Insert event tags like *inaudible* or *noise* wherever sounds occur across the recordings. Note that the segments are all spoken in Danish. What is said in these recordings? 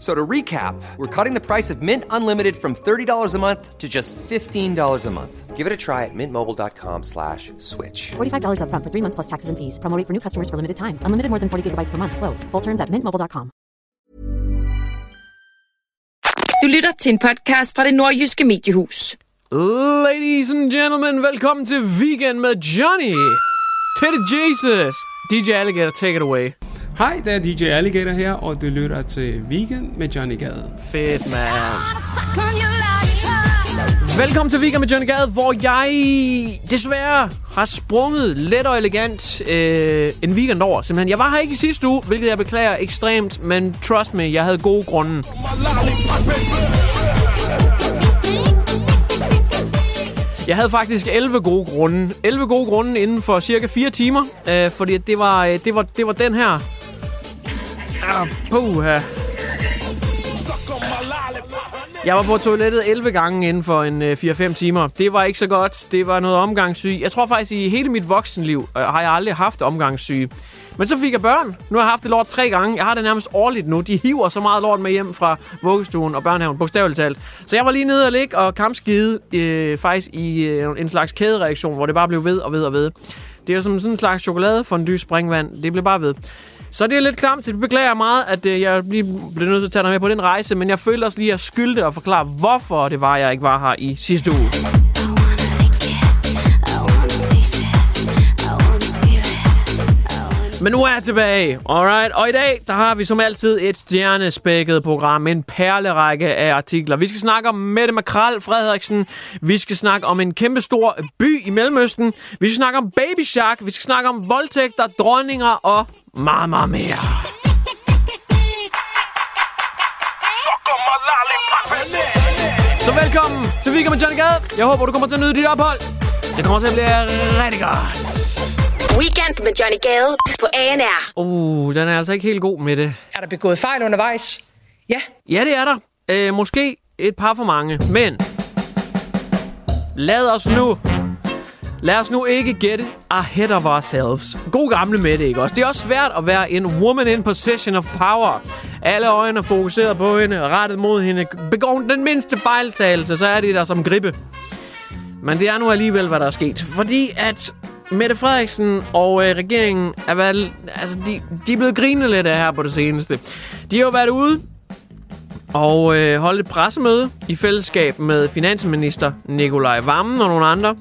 So to recap, we're cutting the price of Mint Unlimited from $30 a month to just $15 a month. Give it a try at mintmobile.com slash switch. $45 upfront for three months plus taxes and fees. Promo rate for new customers for limited time. Unlimited more than 40 gigabytes per month. Slows. Full terms at mintmobile.com. Du lytter til en podcast fra det nordjyske mediehus. Ladies and gentlemen, velkommen til Weekend med Johnny. Teddy Jesus. DJ Alligator, take it away. Hej, det er DJ Alligator her, og du lytter til Weekend med Johnny Gade. Fedt, man. Velkommen til Weekend med Johnny Gade, hvor jeg desværre har sprunget let og elegant øh, en weekend over. Simpelthen. Jeg var her ikke i sidste uge, hvilket jeg beklager ekstremt, men trust me, jeg havde gode grunde. Jeg havde faktisk 11 gode grunde. 11 gode grunde inden for cirka 4 timer, øh, fordi det var, øh, det, var, det var den her. Ah, puha. Jeg var på toilettet 11 gange inden for en øh, 4-5 timer. Det var ikke så godt. Det var noget omgangssyg. Jeg tror faktisk, i hele mit voksenliv øh, har jeg aldrig haft omgangssyg. Men så fik jeg børn. Nu har jeg haft det lort tre gange. Jeg har det nærmest årligt nu. De hiver så meget lort med hjem fra vuggestuen og børnehaven, bogstaveligt talt. Så jeg var lige nede og ligge og kampskide øh, faktisk i øh, en slags kædereaktion, hvor det bare blev ved og ved og ved. Det er jo som sådan en slags chokoladefondue springvand. Det blev bare ved. Så det er lidt klamt. Det beklager jeg meget, at øh, jeg lige blev nødt til at tage dig med på den rejse, men jeg følte også lige, at jeg skyldte at forklare, hvorfor det var, jeg ikke var her i sidste uge. Men nu er jeg tilbage, alright? Og i dag, der har vi som altid et stjernespækket program, en perlerække af artikler. Vi skal snakke om Mette Makral Frederiksen. Vi skal snakke om en kæmpe stor by i Mellemøsten. Vi skal snakke om Baby Shark. Vi skal snakke om voldtægter, dronninger og meget, meget mere. Så velkommen til Weekend med Johnny Gade. Jeg håber, du kommer til at nyde dit ophold. Det kommer til at blive rigtig godt. Weekend med Johnny Gade på ANR. Uh, den er altså ikke helt god med det. Er der begået fejl undervejs? Ja. Ja, det er der. Øh, måske et par for mange, men lad os nu Lad os nu ikke gætte ahead of ourselves. God gamle med det, ikke også? Det er også svært at være en woman in position of power. Alle øjne er fokuseret på hende, rettet mod hende. Begår hun den mindste fejltagelse, så er det der som gribe. Men det er nu alligevel, hvad der er sket. Fordi at Mette Frederiksen og øh, regeringen er vel... altså, de, de er blevet grinet lidt af her på det seneste. De har jo været ude og øh, holdt et pressemøde i fællesskab med finansminister Nikolaj Vammen og nogle andre.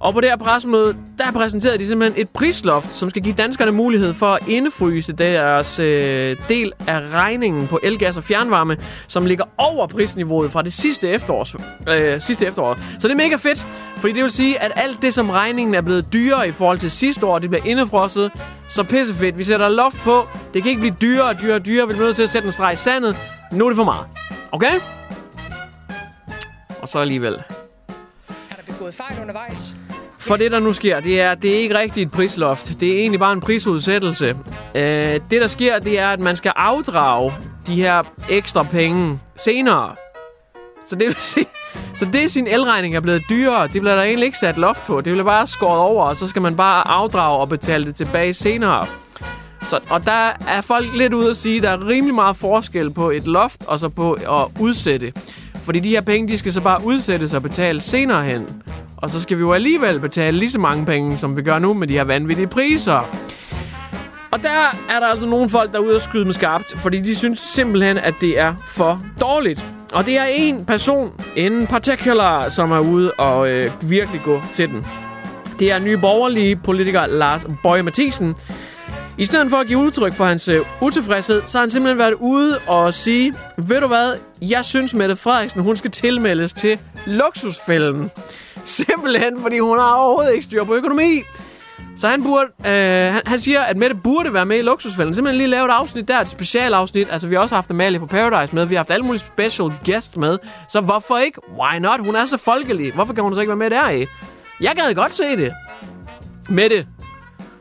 Og på det her pressemøde, der præsenterede de simpelthen et prisloft, som skal give danskerne mulighed for at indefryse deres øh, del af regningen på elgas og fjernvarme, som ligger over prisniveauet fra det sidste, efterårs, øh, sidste efterår. Så det er mega fedt, fordi det vil sige, at alt det, som regningen er blevet dyrere i forhold til sidste år, det bliver indefrosset. Så pissefedt. Vi sætter loft på. Det kan ikke blive dyrere og dyrere og dyrere. Vi bliver nødt til at sætte en streg i sandet. Nu er det for meget. Okay? Og så alligevel. Er der begået fejl undervejs? For det, der nu sker, det er, det er ikke rigtigt et prisloft. Det er egentlig bare en prisudsættelse. Øh, det, der sker, det er, at man skal afdrage de her ekstra penge senere. Så det vil sige, så det, sin elregning er blevet dyrere, det bliver der egentlig ikke sat loft på. Det bliver bare skåret over, og så skal man bare afdrage og betale det tilbage senere. Så, og der er folk lidt ude at sige, at der er rimelig meget forskel på et loft og så på at udsætte. Fordi de her penge, de skal så bare udsættes og betales senere hen. Og så skal vi jo alligevel betale lige så mange penge, som vi gør nu med de her vanvittige priser. Og der er der altså nogle folk, der er ude og skyde med skarpt, fordi de synes simpelthen, at det er for dårligt. Og det er en person, en particular, som er ude og øh, virkelig gå til den. Det er nye borgerlige politiker Lars Bøje Mathisen. I stedet for at give udtryk for hans øh, utilfredshed, så har han simpelthen været ude og sige, ved du hvad, jeg synes Mette Frederiksen, hun skal tilmeldes til luksusfælden. *laughs* Simpelthen, fordi hun har overhovedet ikke styr på økonomi. Så han, burde, øh, han, han siger, at Mette burde være med i luksusfælden. Simpelthen lige lave et afsnit der, et specialafsnit. Altså, vi har også haft Amalie på Paradise med. Vi har haft alle mulige special guests med. Så hvorfor ikke? Why not? Hun er så folkelig. Hvorfor kan hun så ikke være med der i? Jeg gad godt se det. Mette,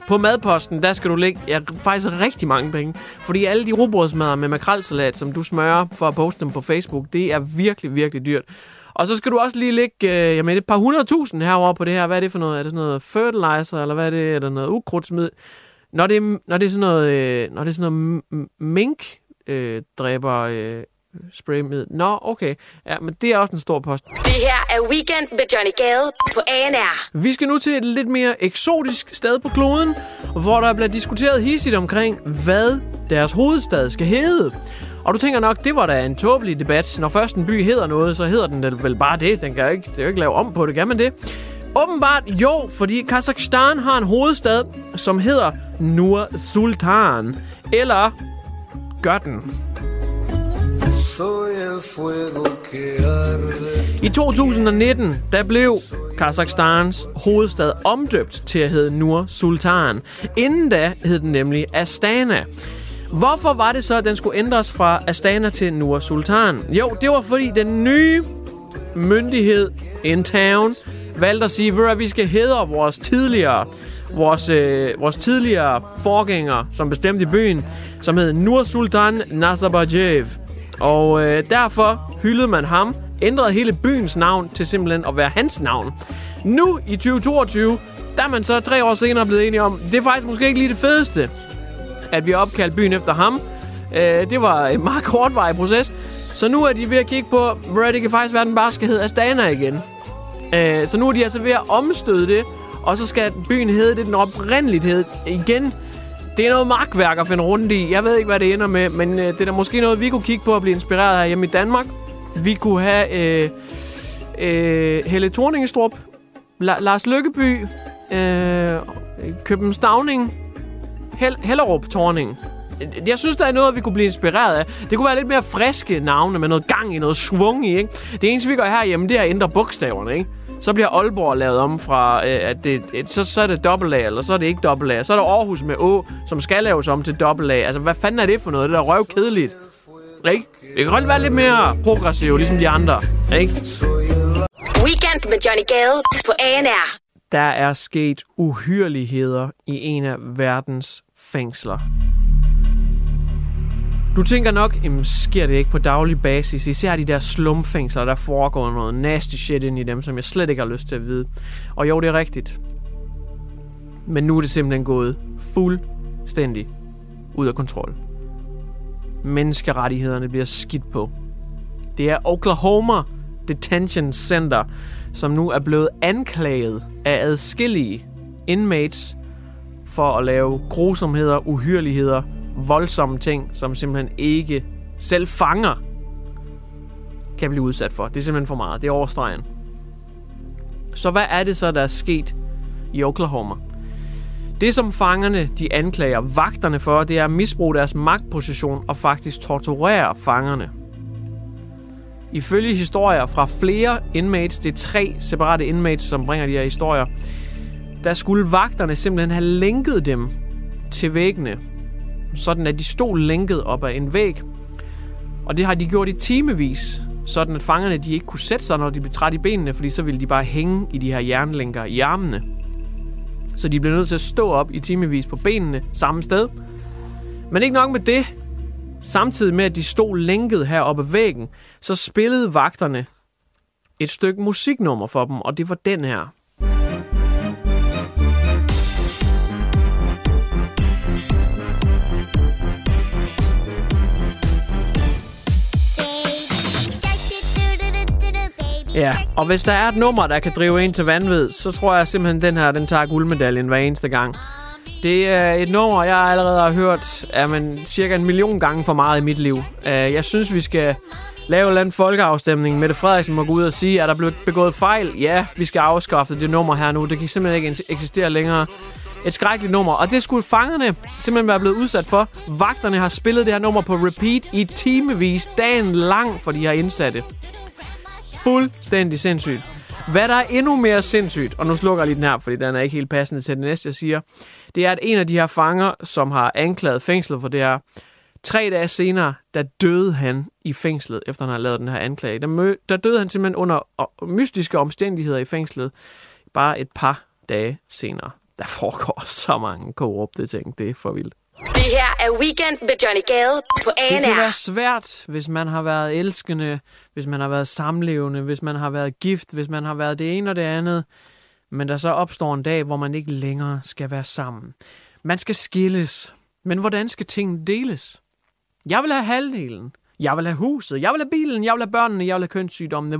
på madposten, der skal du lægge ja, faktisk rigtig mange penge. Fordi alle de robrødsmadder med makrelsalat, som du smører for at poste dem på Facebook, det er virkelig, virkelig dyrt. Og så skal du også lige lægge øh, jamen, et par hundredtusind herover på det her. Hvad er det for noget? Er det sådan noget fertilizer, eller hvad er det? Er der noget ukrudtsmid? Når det, når det er sådan noget, øh, når det er sådan noget mink øh, dræber øh, spraymiddel. Nå, okay. Ja, men det er også en stor post. Det her er Weekend med Johnny Gade på ANR. Vi skal nu til et lidt mere eksotisk sted på kloden, hvor der bliver diskuteret hissigt omkring, hvad deres hovedstad skal hedde. Og du tænker nok, det var da en tåbelig debat. Når først en by hedder noget, så hedder den vel bare det. Den kan jo ikke, det er jo ikke lave om på det, kan man det? Åbenbart jo, fordi Kazakhstan har en hovedstad, som hedder Nur Sultan. Eller gør den. I 2019, der blev Kazakhstans hovedstad omdøbt til at hedde Nur Sultan. Inden da hed den nemlig Astana. Hvorfor var det så, at den skulle ændres fra Astana til Nur Sultan? Jo, det var fordi den nye myndighed in town valgte at sige, at vi skal hedre vores tidligere vores, øh, vores tidligere forgængere, som bestemte i byen, som hed Nur Sultan Nazarbayev. Og øh, derfor hyldede man ham, ændrede hele byens navn til simpelthen at være hans navn. Nu i 2022, der er man så tre år senere blevet enige om, det er faktisk måske ikke lige det fedeste, at vi opkaldt byen efter ham. Øh, det var en meget kortvarig proces. Så nu er de ved at kigge på, hvor det kan faktisk være, den bare skal hedde Astana igen. Øh, så nu er de altså ved at omstøde det, og så skal byen hedde det, den oprindeligt hed igen. Det er noget magtværk at finde rundt i. Jeg ved ikke, hvad det ender med, men øh, det er da måske noget, vi kunne kigge på og blive inspireret af hjemme i Danmark. Vi kunne have øh, øh, Helle Thorningestrup, La- Lars Lykkeby, øh, Køben Stavning, Hel- Hellerup Thorning. Jeg synes, der er noget, vi kunne blive inspireret af. Det kunne være lidt mere friske navne med noget gang i, noget svung i, ikke? Det eneste, vi gør herhjemme, det er at ændre bogstaverne, ikke? Så bliver Aalborg lavet om fra, øh, at det, et, så, så er det dobbelt A, eller så er det ikke dobbelt A. Så er der Aarhus med Å, som skal laves om til dobbelt A. Altså, hvad fanden er det for noget? Det er da røvkedeligt. Ikke? Det kan godt være lidt mere progressiv, ligesom de andre. Ikke? Weekend med Johnny Gade på ANR. Der er sket uhyreligheder i en af verdens fængsler. Du tænker nok, jamen, sker det ikke på daglig basis? Især de der slumfængsler, der foregår noget nasty shit ind i dem, som jeg slet ikke har lyst til at vide. Og jo, det er rigtigt. Men nu er det simpelthen gået fuldstændig ud af kontrol. Menneskerettighederne bliver skidt på. Det er Oklahoma Detention Center, som nu er blevet anklaget af adskillige inmates for at lave grusomheder, uhyreligheder, voldsomme ting, som simpelthen ikke selv fanger kan blive udsat for. Det er simpelthen for meget. Det er overstregen. Så hvad er det så, der er sket i Oklahoma? Det, som fangerne de anklager vagterne for, det er at misbruge deres magtposition og faktisk torturere fangerne. Ifølge historier fra flere inmates, det er tre separate inmates, som bringer de her historier, der skulle vagterne simpelthen have lænket dem til væggene, sådan at de stod lænket op ad en væg. Og det har de gjort i timevis, sådan at fangerne de ikke kunne sætte sig, når de blev træt i benene, fordi så ville de bare hænge i de her jernlænker i armene. Så de blev nødt til at stå op i timevis på benene samme sted. Men ikke nok med det. Samtidig med, at de stod lænket heroppe ad væggen, så spillede vagterne et stykke musiknummer for dem, og det var den her. Ja, og hvis der er et nummer, der kan drive en til vanvid, så tror jeg simpelthen, den her, den tager guldmedaljen hver eneste gang. Det er et nummer, jeg allerede har hørt jamen, cirka en million gange for meget i mit liv. Øh, jeg synes, vi skal lave en eller anden folkeafstemning. Mette Frederiksen må gå ud og sige, at der blevet begået fejl. Ja, vi skal afskaffe det nummer her nu. Det kan simpelthen ikke eksistere længere. Et skrækkeligt nummer. Og det skulle fangerne simpelthen være blevet udsat for. Vagterne har spillet det her nummer på repeat i timevis, dagen lang for de her indsatte. Fuldstændig sindssygt. Hvad der er endnu mere sindssygt, og nu slukker jeg lige den her, fordi den er ikke helt passende til det næste, jeg siger, det er, at en af de her fanger, som har anklaget fængslet for det her, tre dage senere, der døde han i fængslet, efter han har lavet den her anklage. Der, mø- der døde han simpelthen under mystiske omstændigheder i fængslet, bare et par dage senere. Der foregår *laughs* så mange korrupte ting. Det er for vildt. Det her er Weekend med Johnny Gade på Det kan ANR. være svært, hvis man har været elskende, hvis man har været samlevende, hvis man har været gift, hvis man har været det ene og det andet. Men der så opstår en dag, hvor man ikke længere skal være sammen. Man skal skilles. Men hvordan skal tingene deles? Jeg vil have halvdelen. Jeg vil have huset. Jeg vil have bilen. Jeg vil have børnene. Jeg vil have kønssygdommene.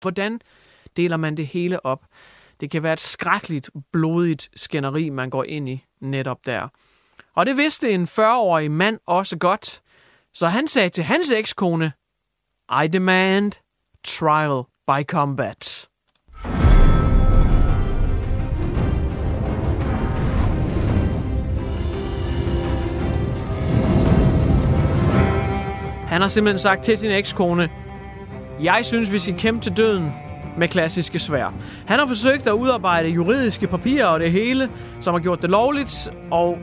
Hvordan deler man det hele op? Det kan være et skrækkeligt, blodigt skænderi, man går ind i netop der. Og det vidste en 40-årig mand også godt. Så han sagde til hans ekskone, I demand trial by combat. Han har simpelthen sagt til sin ekskone, jeg synes, vi skal kæmpe til døden med klassiske svær. Han har forsøgt at udarbejde juridiske papirer og det hele, som har gjort det lovligt, og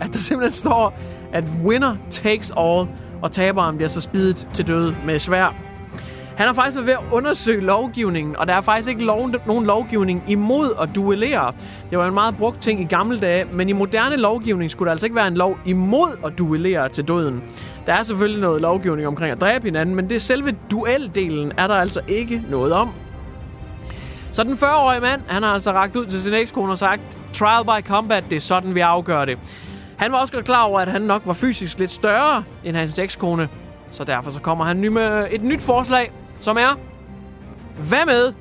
at der simpelthen står, at winner takes all, og taberen bliver så spidet til døde med svær. Han har faktisk været ved at undersøge lovgivningen, og der er faktisk ikke lov, nogen lovgivning imod at duellere. Det var en meget brugt ting i gamle dage, men i moderne lovgivning skulle der altså ikke være en lov imod at duellere til døden. Der er selvfølgelig noget lovgivning omkring at dræbe hinanden, men det selve dueldelen er der altså ikke noget om. Så den 40-årige mand, han har altså ragt ud til sin ekskone og sagt, trial by combat, det er sådan, vi afgør det. Han var også godt klar over, at han nok var fysisk lidt større end hans ekskone, så derfor så kommer han ny med et nyt forslag, som er, hvad med,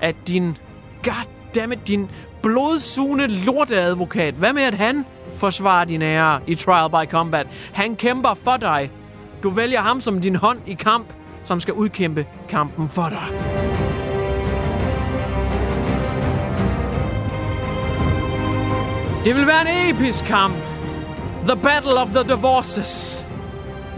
at din, goddammit, din blodsugende lorteadvokat, hvad med, at han forsvare din ære i Trial by Combat? Han kæmper for dig. Du vælger ham som din hånd i kamp, som skal udkæmpe kampen for dig. Det vil være en episk kamp. The Battle of the Divorces.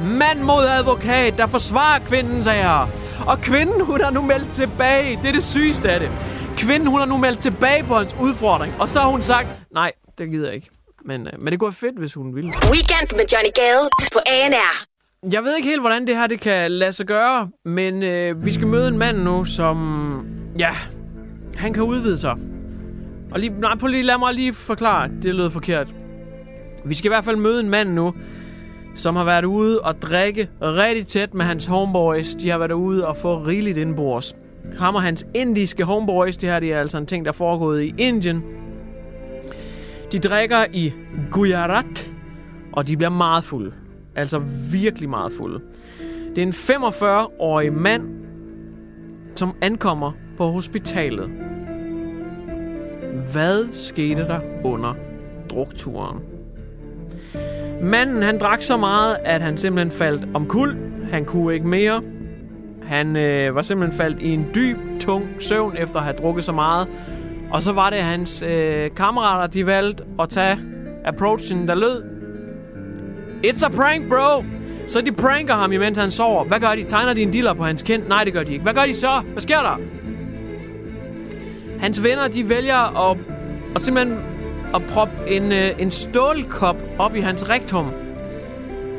Mand mod advokat, der forsvarer kvindens ære. Og kvinden, hun har nu meldt tilbage. Det er det sygeste af det. Kvinden, hun har nu meldt tilbage på hans udfordring. Og så har hun sagt, nej, det gider jeg ikke. Men, øh, men det går fedt, hvis hun vil. Weekend med Johnny Gade på ANR. Jeg ved ikke helt, hvordan det her det kan lade sig gøre, men øh, vi skal møde en mand nu, som... Ja, han kan udvide sig. Og lige, nej, prøv lige, lad mig lige forklare. Det lød forkert. Vi skal i hvert fald møde en mand nu, som har været ude og drikke rigtig tæt med hans homeboys. De har været ude og få rigeligt indbords. Ham og hans indiske homeboys, det her det er altså en ting, der er foregået i Indien. De drikker i Gujarat, og de bliver meget fulde. Altså virkelig meget fulde. Det er en 45-årig mand, som ankommer på hospitalet. Hvad skete der under drukturen? Manden han drak så meget, at han simpelthen faldt omkuld. Han kunne ikke mere. Han øh, var simpelthen faldt i en dyb, tung søvn efter at have drukket så meget. Og så var det hans øh, kammerater, de valgte at tage approachen, der lød. It's a prank, bro! Så de pranker ham, imens han sover. Hvad gør de? Tegner de en diller på hans kind? Nej, det gør de ikke. Hvad gør de så? Hvad sker der? Hans venner, de vælger at, at simpelthen at proppe en, øh, en stålkop op i hans rektum.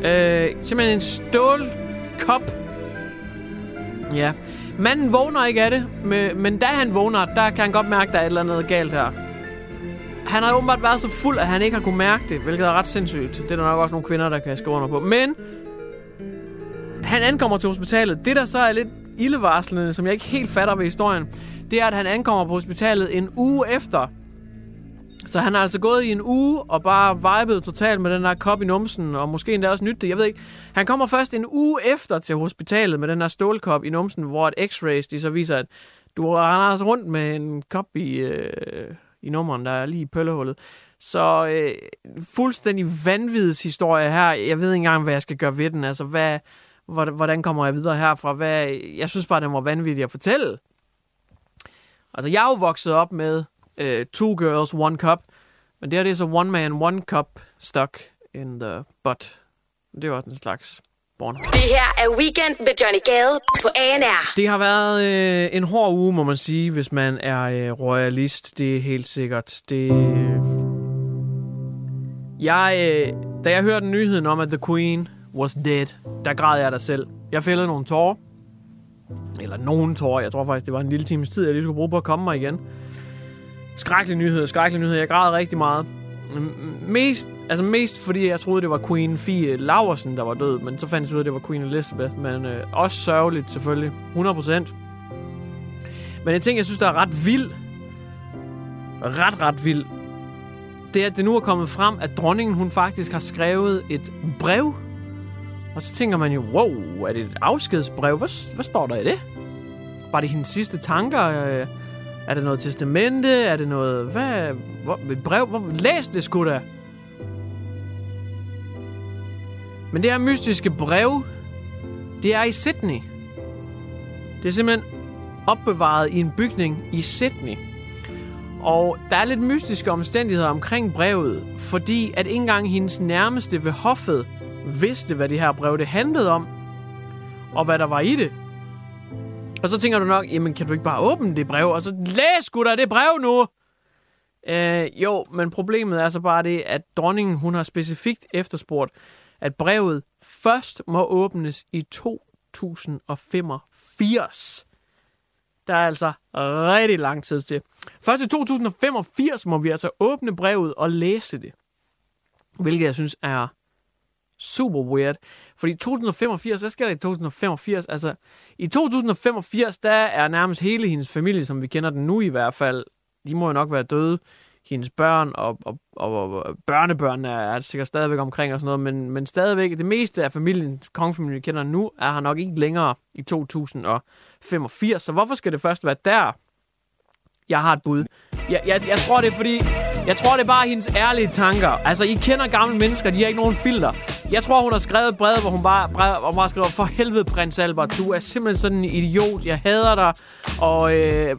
Øh, simpelthen en stålkop. Ja. Manden vågner ikke af det, men, da han vågner, der kan han godt mærke, at der er et eller andet galt her. Han har åbenbart været så fuld, at han ikke har kunne mærke det, hvilket er ret sindssygt. Det er der nok også nogle kvinder, der kan skrive under på. Men han ankommer til hospitalet. Det, der så er lidt ildevarslende, som jeg ikke helt fatter ved historien, det er, at han ankommer på hospitalet en uge efter. Så han har altså gået i en uge og bare vibet totalt med den der kop i numsen, og måske endda også nyt det, jeg ved ikke. Han kommer først en uge efter til hospitalet med den der stålkop i numsen, hvor et x-rays de så viser, at du han har altså rundt med en kop i, øh, i nummeren, der er lige i pøllehullet. Så øh, fuldstændig vanvittig historie her. Jeg ved ikke engang, hvad jeg skal gøre ved den. Altså, hvad, hvordan, hvordan kommer jeg videre herfra? Hvad, jeg synes bare, den var vanvittig at fortælle. Altså, jeg er jo vokset op med uh, Two Girls, One Cup. Men det her det er så One Man, One Cup stuck in the butt. Det er også en slags porn. Det her er Weekend med Johnny Gade på ANR. Det har været øh, en hård uge, må man sige, hvis man er øh, royalist. Det er helt sikkert. Det... Jeg, øh, da jeg hørte nyheden om, at The Queen was dead, der græd jeg der selv. Jeg fældede nogle tårer. Eller nogen tårer. Jeg tror faktisk, det var en lille times tid, jeg lige skulle bruge på at komme mig igen. Skrækkelig nyhed, skrækkelig nyhed. Jeg græd rigtig meget. Mest, altså mest fordi jeg troede, det var Queen Fie Laversen, der var død. Men så fandt jeg ud af, at det var Queen Elizabeth. Men øh, også sørgeligt selvfølgelig. 100%. Men en ting, jeg synes, der er ret vild. Ret, ret vild. Det er, at det nu er kommet frem, at dronningen hun faktisk har skrevet et brev. Og så tænker man jo, wow, er det et afskedsbrev? Hvad, hvad står der i det? Var det hendes sidste tanker? Øh, er det noget testamente? Er det noget... Hvad? Hvor, et brev? Hvor, læs det sgu da! Men det her mystiske brev, det er i Sydney. Det er simpelthen opbevaret i en bygning i Sydney. Og der er lidt mystiske omstændigheder omkring brevet, fordi at ikke engang hendes nærmeste ved hoffet vidste, hvad det her brev det handlede om, og hvad der var i det. Og så tænker du nok, jamen kan du ikke bare åbne det brev, og så læs sgu da det brev nu! Øh, jo, men problemet er så bare det, at dronningen hun har specifikt efterspurgt, at brevet først må åbnes i 2085. Der er altså rigtig lang tid til. Først i 2085 må vi altså åbne brevet og læse det. Hvilket jeg synes er super weird. Fordi 2085, hvad sker der i 2085? Altså, i 2085, der er nærmest hele hendes familie, som vi kender den nu i hvert fald, de må jo nok være døde. Hendes børn og, og, og, og børnebørn er, er sikkert stadigvæk omkring og sådan noget, men, men stadigvæk, det meste af familien, kongefamilien, vi kender nu, er her nok ikke længere i 2085. Så hvorfor skal det først være der? Jeg har et bud. Jeg, jeg, jeg tror, det er fordi... Jeg tror, det er bare hendes ærlige tanker. Altså, I kender gamle mennesker, de har ikke nogen filter. Jeg tror, hun har skrevet et brev, hvor hun bare, brev, hvor hun bare skriver, for helvede, prins Albert, du er simpelthen sådan en idiot. Jeg hader dig. Og øh,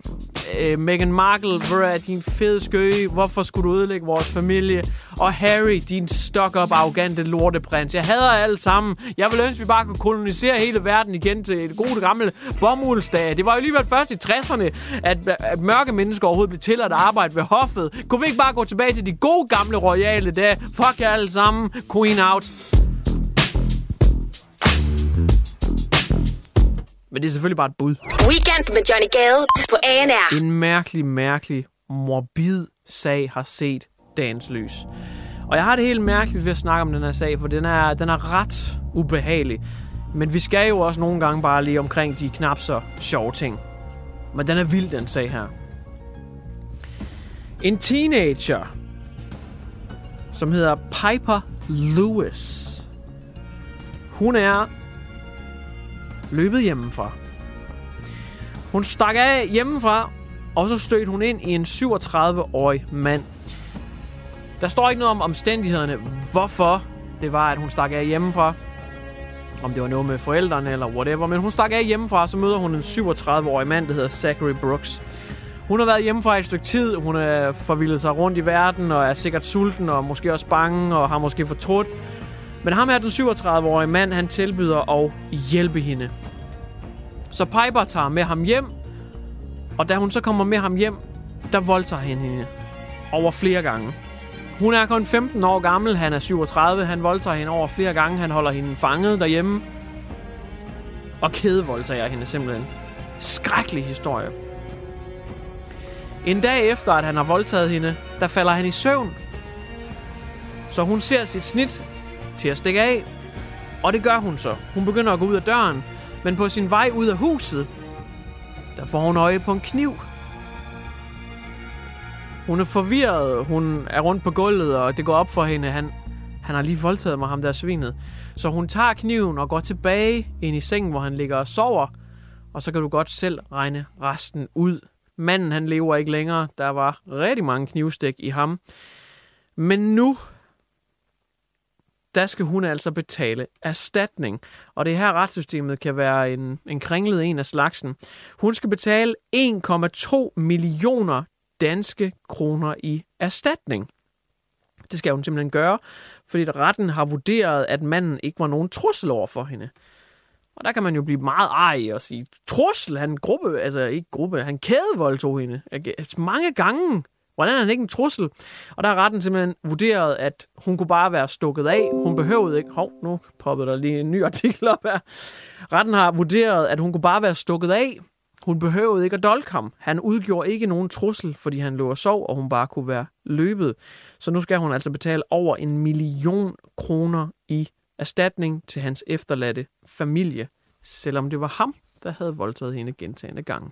øh, Meghan Markle, hvor er din fede skøge. Hvorfor skulle du ødelægge vores familie? Og Harry, din stok-up, arrogante lorteprins. Jeg hader alle sammen. Jeg vil ønske, at vi bare kunne kolonisere hele verden igen til et godt gammelt bomuldsdag. Det var jo alligevel først i 60'erne, at, at mørke mennesker overhovedet blev tilladt at arbejde ved hoffet. Kunne vi ikke bare gå tilbage til de gode gamle royale dage? Fuck jer alle sammen. Queen out. Men det er selvfølgelig bare et bud. Weekend med Johnny Gade på ANR. En mærkelig, mærkelig, morbid sag har set dagens lys. Og jeg har det helt mærkeligt ved at snakke om den her sag, for den er, den er ret ubehagelig. Men vi skal jo også nogle gange bare lige omkring de knap så sjove ting. Men den er vild, den sag her. En teenager, som hedder Piper Lewis. Hun er løbet hjemmefra. Hun stak af hjemmefra, og så stødte hun ind i en 37-årig mand. Der står ikke noget om omstændighederne, hvorfor det var, at hun stak af hjemmefra. Om det var noget med forældrene eller whatever. Men hun stak af hjemmefra, så møder hun en 37-årig mand, der hedder Zachary Brooks. Hun har været hjemme fra et stykke tid. Hun er forvildet sig rundt i verden og er sikkert sulten og måske også bange og har måske fortrudt. Men ham her, den 37-årige mand, han tilbyder at hjælpe hende. Så Piper tager med ham hjem, og da hun så kommer med ham hjem, der voldtager han hende over flere gange. Hun er kun 15 år gammel, han er 37, han voldtager hende over flere gange, han holder hende fanget derhjemme. Og kædevoldtager hende simpelthen. Skrækkelig historie. En dag efter, at han har voldtaget hende, der falder han i søvn. Så hun ser sit snit til at stikke af. Og det gør hun så. Hun begynder at gå ud af døren. Men på sin vej ud af huset, der får hun øje på en kniv. Hun er forvirret. Hun er rundt på gulvet, og det går op for hende. Han, han har lige voldtaget mig, ham der svinet. Så hun tager kniven og går tilbage ind i sengen, hvor han ligger og sover. Og så kan du godt selv regne resten ud. Manden, han lever ikke længere. Der var rigtig mange knivstik i ham. Men nu, der skal hun altså betale erstatning. Og det her retssystemet kan være en, en kringlet en af slagsen. Hun skal betale 1,2 millioner danske kroner i erstatning. Det skal hun simpelthen gøre, fordi retten har vurderet, at manden ikke var nogen trussel over for hende. Og der kan man jo blive meget ej og sige, trussel, han gruppe, altså ikke gruppe, han kædevoldtog hende altså, mange gange. Hvordan er han ikke en trussel? Og der har retten simpelthen vurderet, at hun kunne bare være stukket af. Hun behøvede ikke... Hov, nu poppede der lige en ny artikel op her. Retten har vurderet, at hun kunne bare være stukket af. Hun behøvede ikke at dolke ham. Han udgjorde ikke nogen trussel, fordi han lå og sov, og hun bare kunne være løbet. Så nu skal hun altså betale over en million kroner i erstatning til hans efterladte familie, selvom det var ham, der havde voldtaget hende gentagende gange.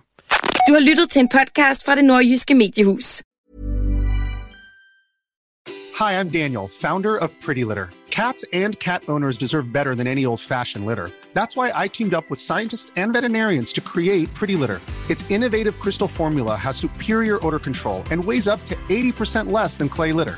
Du har lyttet til en podcast fra det nordjyske mediehus. Hi, I'm Daniel, founder of Pretty Litter. Cats and cat owners deserve better than any old-fashioned litter. That's why I teamed up with scientists and veterinarians to create Pretty Litter. Its innovative crystal formula has superior odor control and weighs up to 80% less than clay litter.